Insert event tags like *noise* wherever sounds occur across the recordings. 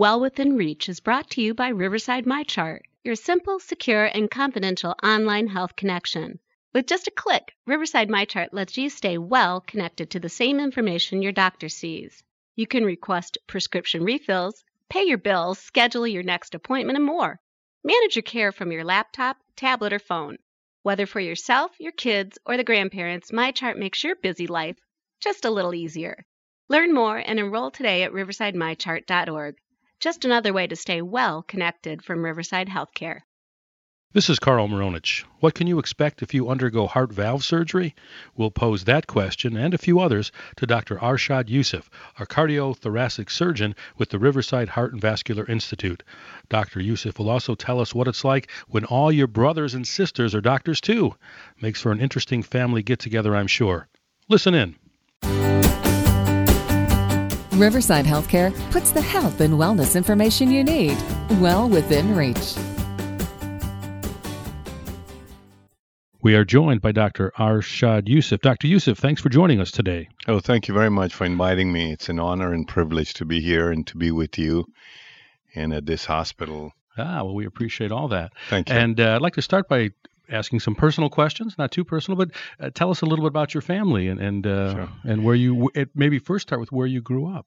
Well Within Reach is brought to you by Riverside MyChart, your simple, secure, and confidential online health connection. With just a click, Riverside MyChart lets you stay well connected to the same information your doctor sees. You can request prescription refills, pay your bills, schedule your next appointment, and more. Manage your care from your laptop, tablet, or phone. Whether for yourself, your kids, or the grandparents, MyChart makes your busy life just a little easier. Learn more and enroll today at riversidemychart.org. Just another way to stay well connected from Riverside Healthcare. This is Carl Maronich. What can you expect if you undergo heart valve surgery? We'll pose that question and a few others to Dr. Arshad Yusuf, a cardiothoracic surgeon with the Riverside Heart and Vascular Institute. Dr. Yusuf will also tell us what it's like when all your brothers and sisters are doctors too. Makes for an interesting family get together, I'm sure. Listen in. Riverside Healthcare puts the health and wellness information you need well within reach. We are joined by Dr. Arshad Yusuf. Dr. Yusuf, thanks for joining us today. Oh, thank you very much for inviting me. It's an honor and privilege to be here and to be with you and at this hospital. Ah, well, we appreciate all that. Thank you. And uh, I'd like to start by asking some personal questions, not too personal, but uh, tell us a little bit about your family and and uh, Sure. and where you it, maybe first start with where you grew up.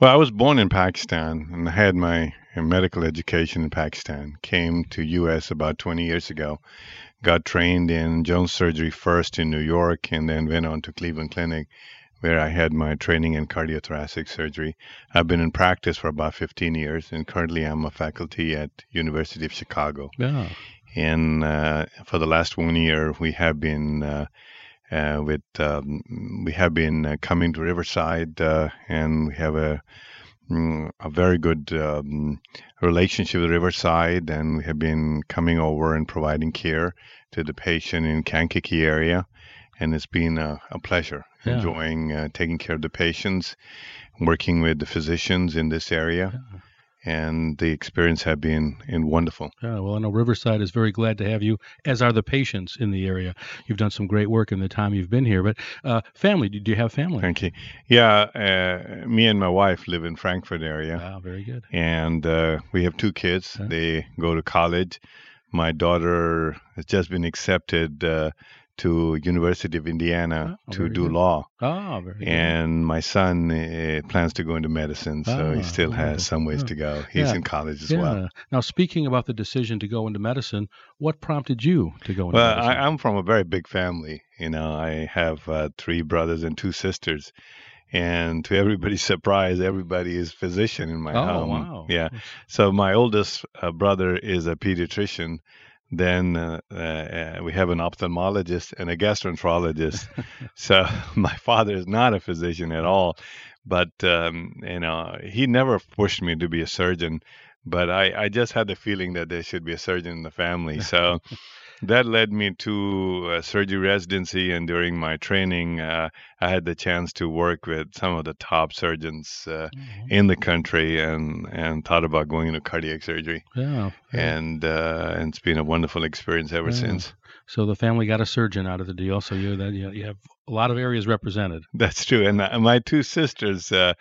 Well, I was born in Pakistan and I had my uh, medical education in Pakistan. Came to U.S. about 20 years ago. Got trained in general surgery first in New York and then went on to Cleveland Clinic where I had my training in cardiothoracic surgery. I've been in practice for about 15 years and currently I'm a faculty at University of Chicago. Yeah. And uh, for the last one year we have been uh, uh, with um, we have been uh, coming to Riverside uh, and we have a mm, a very good um, relationship with Riverside. And we have been coming over and providing care to the patient in Kankakee area. And it's been a, a pleasure Yeah. enjoying uh, taking care of the patients working with the physicians in this area and the experience have been in wonderful Yeah, well, I know Riverside is very glad to have you, as are the patients in the area. You've done some great work in the time you've been here. But uh, family, do you have family? Thank you. Yeah, uh, me and my wife live in Frankfort area, Wow, very good. and uh, we have two kids. Yeah. They go to college. My daughter has just been accepted uh, to University of Indiana Oh, to do good. law, Oh, good. and my son uh, plans to go into medicine, so he Ah, still wonderful. has some ways Yeah. to go. He's Yeah. in college as yeah. well. Now, speaking about the decision to go into medicine, what prompted you to go into Well, medicine? I, I'm from a very big family. You know, I have uh, three brothers and two sisters. And to everybody's *laughs* surprise, everybody is physician in my oh, home. wow. Yeah. So my oldest uh, brother is a pediatrician. Then uh, uh, we have an ophthalmologist and a gastroenterologist. *laughs* so *laughs* my father is not a physician at all, but um, you know he never pushed me to be a surgeon. But I, I just had the feeling that there should be a surgeon in the family. So *laughs* that led me to a surgery residency, and during my training, uh, I had the chance to work with some of the top surgeons uh, Mhm. in the country, and and thought about going into cardiac surgery, Yeah. yeah. and uh, and it's been a wonderful experience ever Yeah. since. So the family got a surgeon out of the deal. So you that you, have a lot of areas represented. *laughs* That's true. And uh, my two sisters, uh,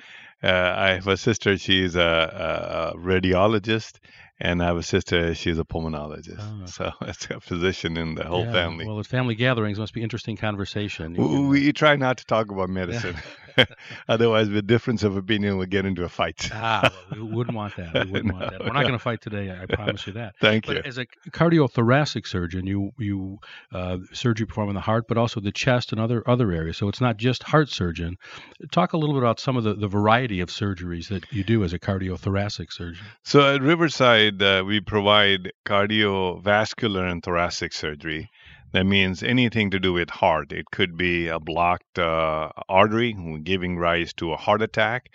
uh, I have a sister, she's a, a radiologist, and I have a sister, she's a pulmonologist. Ah. So *laughs* it's a physician in the whole Yeah, family. Well, at family gatherings must be interesting conversation. You W- can- we try not to talk about medicine. *laughs* *laughs* Otherwise, the difference of opinion, we get into a fight. ah, we wouldn't want that. We *laughs* wouldn't want No, that. We're not no. going to fight today. I promise you that. Thank you. As a cardiothoracic surgeon, you you uh, surgery perform in the heart, but also the chest and other other areas. So it's not just heart surgeon. Talk a little bit about some of the, the variety of surgeries that you do as a cardiothoracic surgeon. So at Riverside, uh, we provide cardiovascular and thoracic surgery. That means anything to do with heart. It could be a blocked uh, artery giving rise to a heart attack.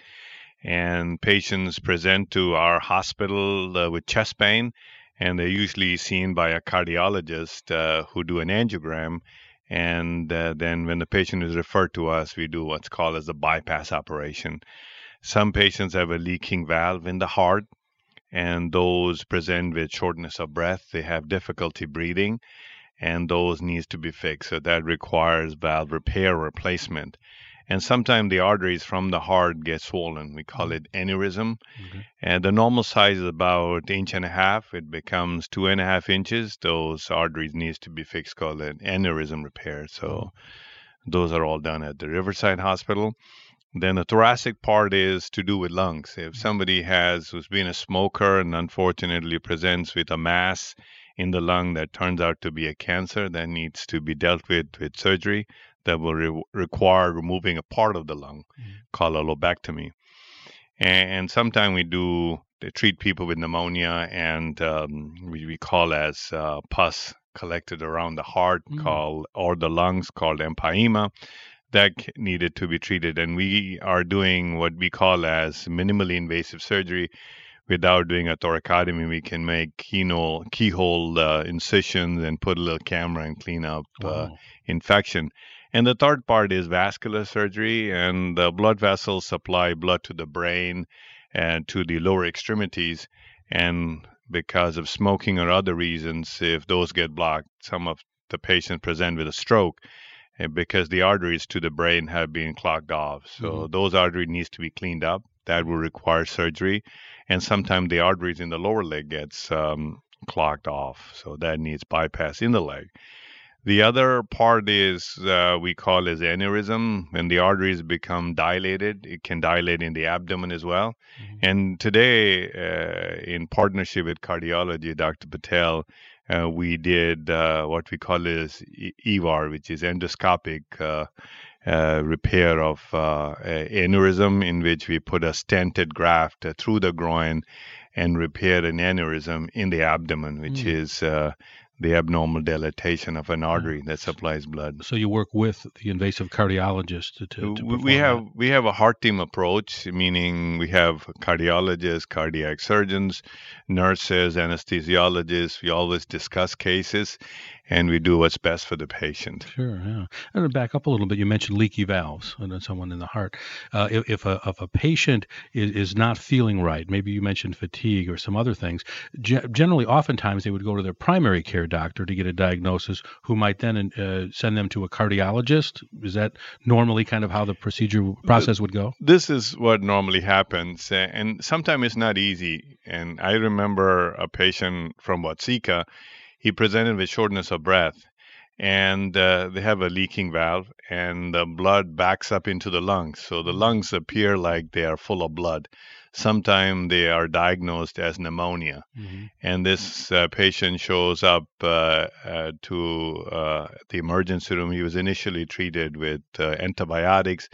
And patients present to our hospital uh, with chest pain, and they're usually seen by a cardiologist uh, who do an angiogram. And uh, then, when the patient is referred to us, we do what's called as a bypass operation. Some patients have a leaking valve in the heart, and those present with shortness of breath. They have difficulty breathing, and those needs to be fixed. So that requires valve repair replacement. and sometimes the arteries from the heart get swollen. We call it aneurysm. Okay. And the normal size is about inch and a half. It becomes two and a half inches. Those arteries needs to be fixed, called an aneurysm repair. So oh. those are all done at the Riverside Hospital. Then the thoracic part is to do with lungs. If mm-hmm. somebody has who's been a smoker and unfortunately presents with a mass in the lung that turns out to be a cancer that needs to be dealt with with surgery, that will re- require removing a part of the lung mm-hmm. called a lobectomy. And, and sometimes we do treat people with pneumonia and um, we, we call as uh, pus collected around the heart mm-hmm. called or the lungs called empyema that needed to be treated and we are doing what we call as minimally invasive surgery without doing a thoracotomy we can make keyhole, keyhole uh, incisions and put a little camera and clean up uh, wow. infection and the third part is vascular surgery, and the blood vessels supply blood to the brain and to the lower extremities. And because of smoking or other reasons, if those get blocked, some of the patients present with a stroke eh, because the arteries to the brain have been clogged off. So mm-hmm. those arteries needs to be cleaned up. That will require surgery, and sometimes the arteries in the lower leg gets um, clogged off, so that needs bypass in the leg. The other part is uh, we call as aneurysm. When the arteries become dilated, it can dilate in the abdomen as well. Mm-hmm. And today, uh, in partnership with cardiology, Dr. Patel, uh, we did uh, what we call as EVAR, which is endoscopic uh, uh, repair of aneurysm, in which we put a stented graft through the groin and repair an aneurysm in the abdomen, which mm. is the abnormal dilatation of an artery that supplies blood. So you work with the invasive cardiologist to, to, to we have that. we have a heart team approach, meaning we have cardiologists, cardiac surgeons, nurses, anesthesiologists. We always discuss cases, and we do what's best for the patient. Sure, yeah. And to back up a little bit, you mentioned leaky valves and someone in the heart. Uh, if, if, a, if a patient is, is not feeling right, maybe you mentioned fatigue or some other things, generally, oftentimes they would go to their primary care doctor to get a diagnosis, who might then uh, send them to a cardiologist. Is that normally kind of how the procedure process would go? This is what normally happens, and sometimes it's not easy. And I remember a patient from Watseka he presented with shortness of breath and uh, they have a leaking valve and the blood backs up into the lungs so the lungs appear like they are full of blood. Sometimes they are diagnosed as pneumonia mm-hmm. and this uh, patient shows up uh, uh to uh, the emergency room. He was initially treated with uh, antibiotics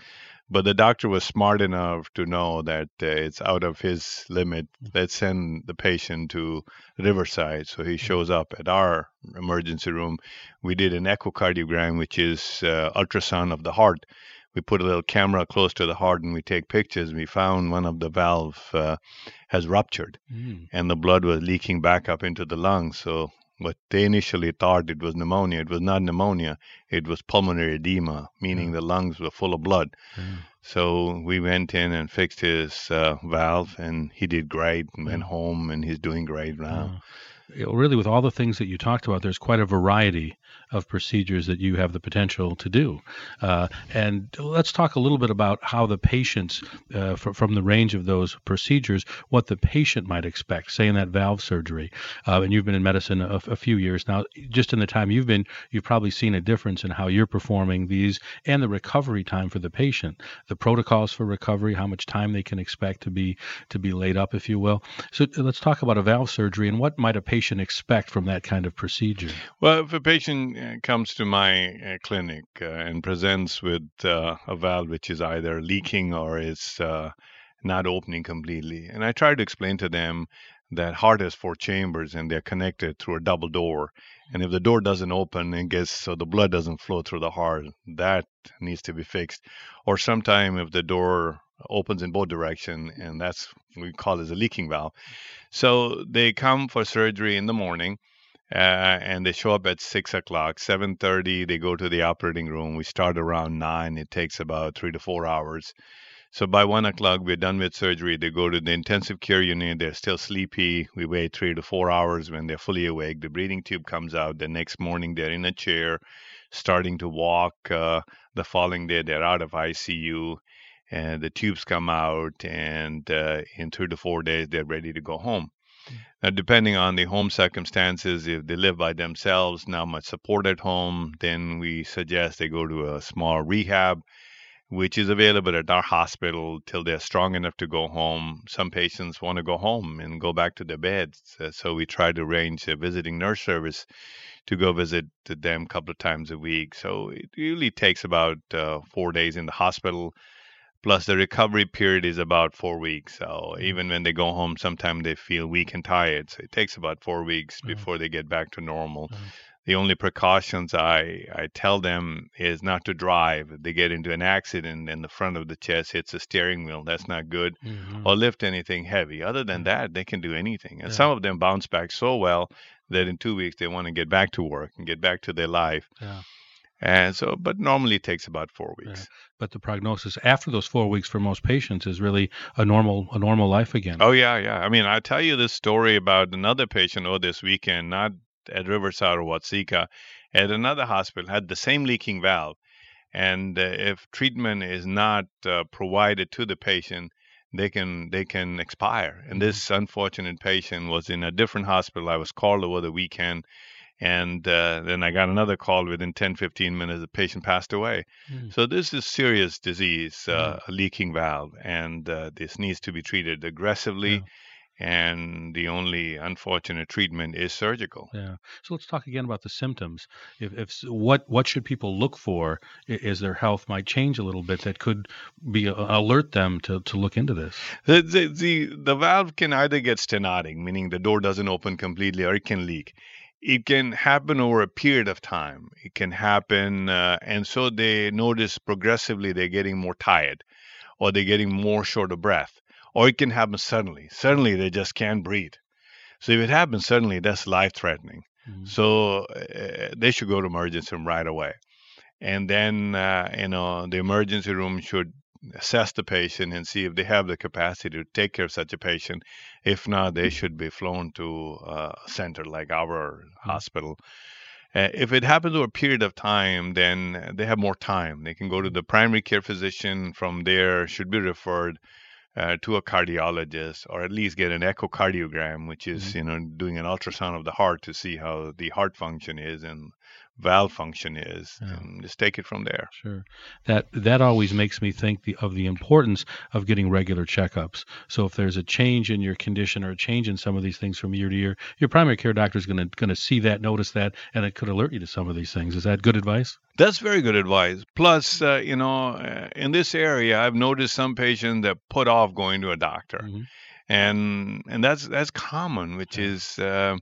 but the doctor was smart enough to know that uh, it's out of his limit. Let's send the patient to Riverside. So he shows up at our emergency room. We did an echocardiogram, which is uh, ultrasound of the heart. We put a little camera close to the heart and we take pictures. We found one of the valves uh, has ruptured mm. and the blood was leaking back up into the lungs. So what they initially thought it was pneumonia. It was not pneumonia. It was pulmonary edema, meaning the lungs were full of blood. So we went in and fixed his uh, valve, and he did great and went home, and he's doing great now. Really, with all the things that you talked about, there's quite a variety of procedures that you have the potential to do. Uh, and let's talk a little bit about how the patients, uh, fr- from the range of those procedures, what the patient might expect, say in that valve surgery. Uh, and you've been in medicine a, a few years now. Just in the time you've been, you've probably seen a difference in how you're performing these and the recovery time for the patient, the protocols for recovery, how much time they can expect to be to be laid up, if you will. So let's talk about a valve surgery and what might a patient expect from that kind of procedure. Well, if a patient uh, comes to my uh, clinic uh, and presents with a valve which is either leaking or is not opening completely. And I try to explain to them that heart has four chambers and they're connected through a double door. And if the door doesn't open and gets so the blood doesn't flow through the heart, that needs to be fixed. Or sometime if the door opens in both direction and that's we call it a leaking valve. So they come for surgery in the morning uh, and they show up at six o'clock. Seven thirty, they go to the operating room. We start around nine. It takes about three to four hours. So by one o'clock, we're done with surgery. They go to the intensive care unit. They're still sleepy. We wait three to four hours when they're fully awake. The breathing tube comes out. The next morning, they're in a chair, starting to walk. Uh, the following day, they're out of ICU, and the tubes come out. And uh, in three to four days, they're ready to go home. Now, depending on the home circumstances, if they live by themselves, not much support at home, then we suggest they go to a small rehab which is available at our hospital till they're strong enough to go home. Some patients want to go home and go back to their beds, uh, so we try to arrange a visiting nurse service to go visit them a couple of times a week. So it usually takes about uh, four days in the hospital. Plus, the recovery period is about four weeks. So mm-hmm. even when they go home, sometimes they feel weak and tired. So it takes about four weeks mm-hmm. before they get back to normal. Mm-hmm the only precautions I, I tell them is not to drive. If they get into an accident and the front of the chest hits the steering wheel, that's not good. Mm-hmm. Or lift anything heavy. Other than that, they can do anything. And yeah. some of them bounce back so well that in two weeks they want to get back to work and get back to their life. Yeah. And so, but normally it takes about four weeks. Yeah. But the prognosis after those four weeks for most patients is really a normal a normal life again. Oh yeah, yeah. I mean, I tell you this story about another patient over this weekend, not at Riverside or Watseka at another hospital had the same leaking valve. And uh, if treatment is not uh, provided to the patient, they can they can expire. And mm-hmm. this unfortunate patient was in a different hospital. I was called over the weekend, and uh, then I got another call within 10, 15 minutes. The patient passed away. Mm. So this is serious disease, mm. a leaking valve, and uh, this needs to be treated aggressively. Yeah and the only unfortunate treatment is surgical. Yeah. So let's talk again about the symptoms. If, if what what should people look for as their health might change a little bit that could be uh, alert them to, to look into this? The, the, the the valve can either get stenotic, meaning the door doesn't open completely, or it can leak. It can happen over a period of time. It can happen, uh, and so they notice progressively they're getting more tired, or they're getting more short of breath or it can happen suddenly. Suddenly, they just can't breathe. So if it happens suddenly, that's life threatening. Mm-hmm. So uh, they should go to emergency room right away. And then, uh, you know, the emergency room should assess the patient and see if they have the capacity to take care of such a patient. If not, they should be flown to a center like our mm-hmm. hospital. Uh, if it happens over a period of time, then they have more time. They can go to the primary care physician. From there, should be referred uh, to a cardiologist or at least get an echocardiogram, which is mm-hmm. you know doing an ultrasound of the heart to see how the heart function is and valve function is yeah. and just take it from there. Sure. That that always makes me think the, of the importance of getting regular checkups. So if there's a change in your condition or a change in some of these things from year to year your primary care doctor is going to going to see that notice that and it could alert you to some of these things. Is that good advice? That's very good advice. Plus uh, you know uh, in this area i've noticed some patients that put off going to a doctor. Mm-hmm. and and that's that's common which is uh,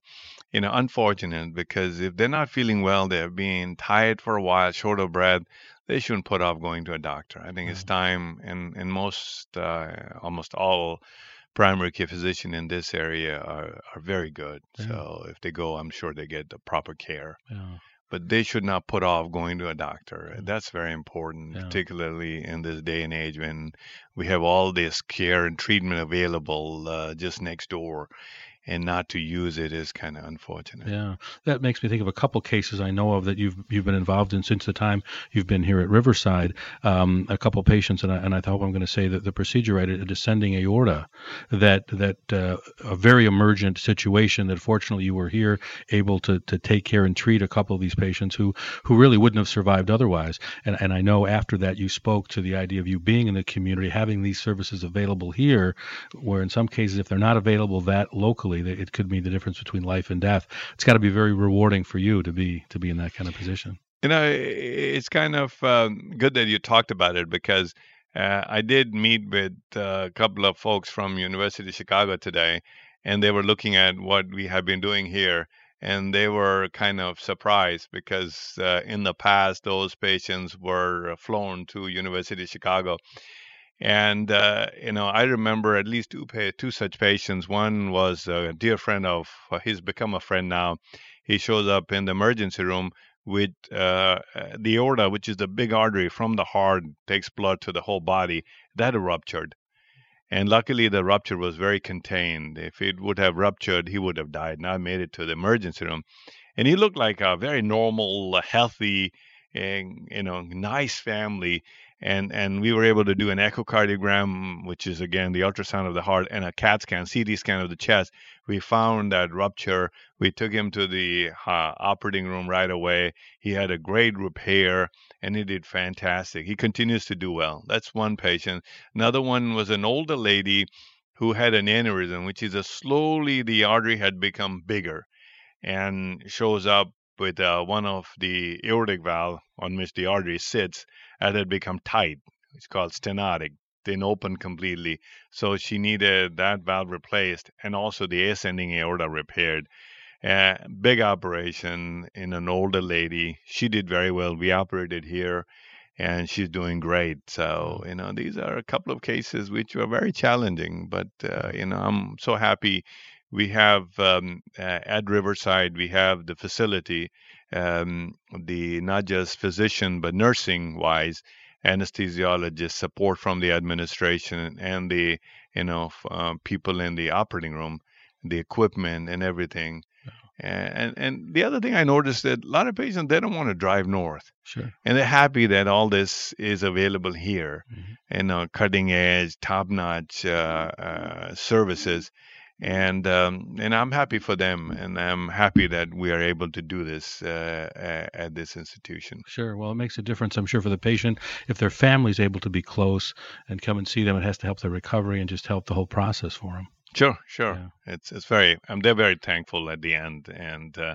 you know, unfortunate because if they're not feeling well, they're being tired for a while, short of breath, they shouldn't put off going to a doctor. I think it's mm-hmm. time, and and most, uh, almost all primary care physician in this area are, are very good. Yeah. So if they go, I'm sure they get the proper care. Yeah. But they should not put off going to a doctor. That's very important, yeah. particularly in this day and age when we have all this care and treatment available uh, just next door and not to use it is kind of unfortunate. Yeah, that makes me think of a couple cases I know of that you've you've been involved in since the time you've been here at Riverside. Um, a couple patients, and I, and I thought I'm going to say that the procedure right, a descending aorta, that that uh, a very emergent situation that fortunately you were here able to to take care and treat a couple of these patients who who really wouldn't have survived otherwise. And and I know after that you spoke to the idea of you being in the community, having these services available here, where in some cases if they're not available that locally it could mean the difference between life and death. It's got to be very rewarding for you to be to be in that kind of position. You know, it's kind of um, good that you talked about it because uh, I did meet with uh, a couple of folks from University of Chicago today, and they were looking at what we have been doing here and they were kind of surprised because uh, in the past those patients were flown to university of chicago and uh, you know, I remember at least two two such patients. One was a dear friend of uh, he's become a friend now. He shows up in the emergency room with uh, the aorta, which is the big artery from the heart, takes blood to the whole body. That ruptured. And luckily, the rupture was very contained. If it would have ruptured, he would have died. Now I made it to the emergency room. And he looked like a very normal, healthy, and, you know, nice family and and we were able to do an echocardiogram, which is again the ultrasound of the heart, and a CAT scan, CT scan of the chest. We found that rupture. We took him to the uh, operating room right away. He had a great repair, and he did fantastic. He continues to do well. That's one patient. Another one was an older lady who had an aneurysm, which is a slowly the artery had become bigger and shows up with uh, one of the aortic valve on which the artery sits that had become tight. It's called stenotic, didn't open completely. So she needed that valve replaced and also the ascending aorta repaired. Uh, big operation in an older lady. She did very well. We operated here and she's doing great. So, you know, these are a couple of cases which were very challenging, but, uh, you know, I'm so happy we have um, at Riverside, we have the facility, um, the not just physician but nursing wise, anesthesiologist support from the administration and the you know uh, people in the operating room, the equipment and everything. And and the other thing I noticed that a lot of patients they don't want to drive north. Sure. And they're happy that all this is available here, mm-hmm. know, cutting edge, top notch uh, uh, services and um, and I'm happy for them, and I'm happy that we are able to do this uh, at this institution. Sure. Well, it makes a difference, I'm sure, for the patient if their family is able to be close and come and see them. It has to help their recovery and just help the whole process for them. Sure, sure. Yeah. It's it's very. Um, they're very thankful at the end, and uh,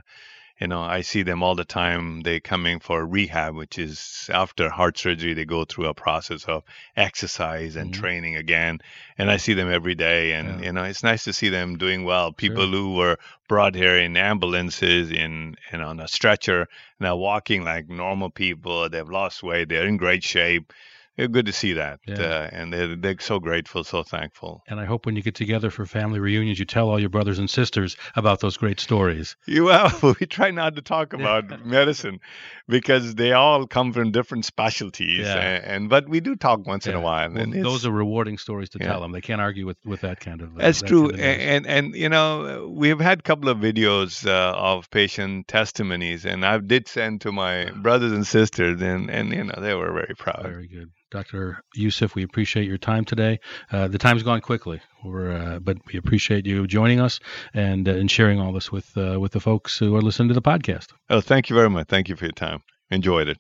you know i see them all the time they coming for rehab which is after heart surgery they go through a process of exercise and mm-hmm. training again and i see them every day and yeah. you know it's nice to see them doing well people sure. who were brought here in ambulances in and on a stretcher now walking like normal people they've lost weight they're in great shape good to see that. Yeah. Uh, and they're, they're so grateful, so thankful. And I hope when you get together for family reunions, you tell all your brothers and sisters about those great stories. *laughs* You well, *laughs* we try not to talk about medicine because they all come from different specialties. Yeah. And, and but we do talk once yeah. in a while. Well, and those are rewarding stories to tell them. They can't argue with, with that kind of. Uh, That's true. Kind of and, and, and you know we've had a couple of videos uh, of patient testimonies, and I did send to my brothers and sisters, and and you know they were very proud. Very good. Dr. Yusuf, we appreciate your time today. Uh, the time's gone quickly, uh, but we appreciate you joining us and uh, and sharing all this with uh, with the folks who are listening to the podcast. Oh, thank you very much. Thank you for your time. Enjoyed it.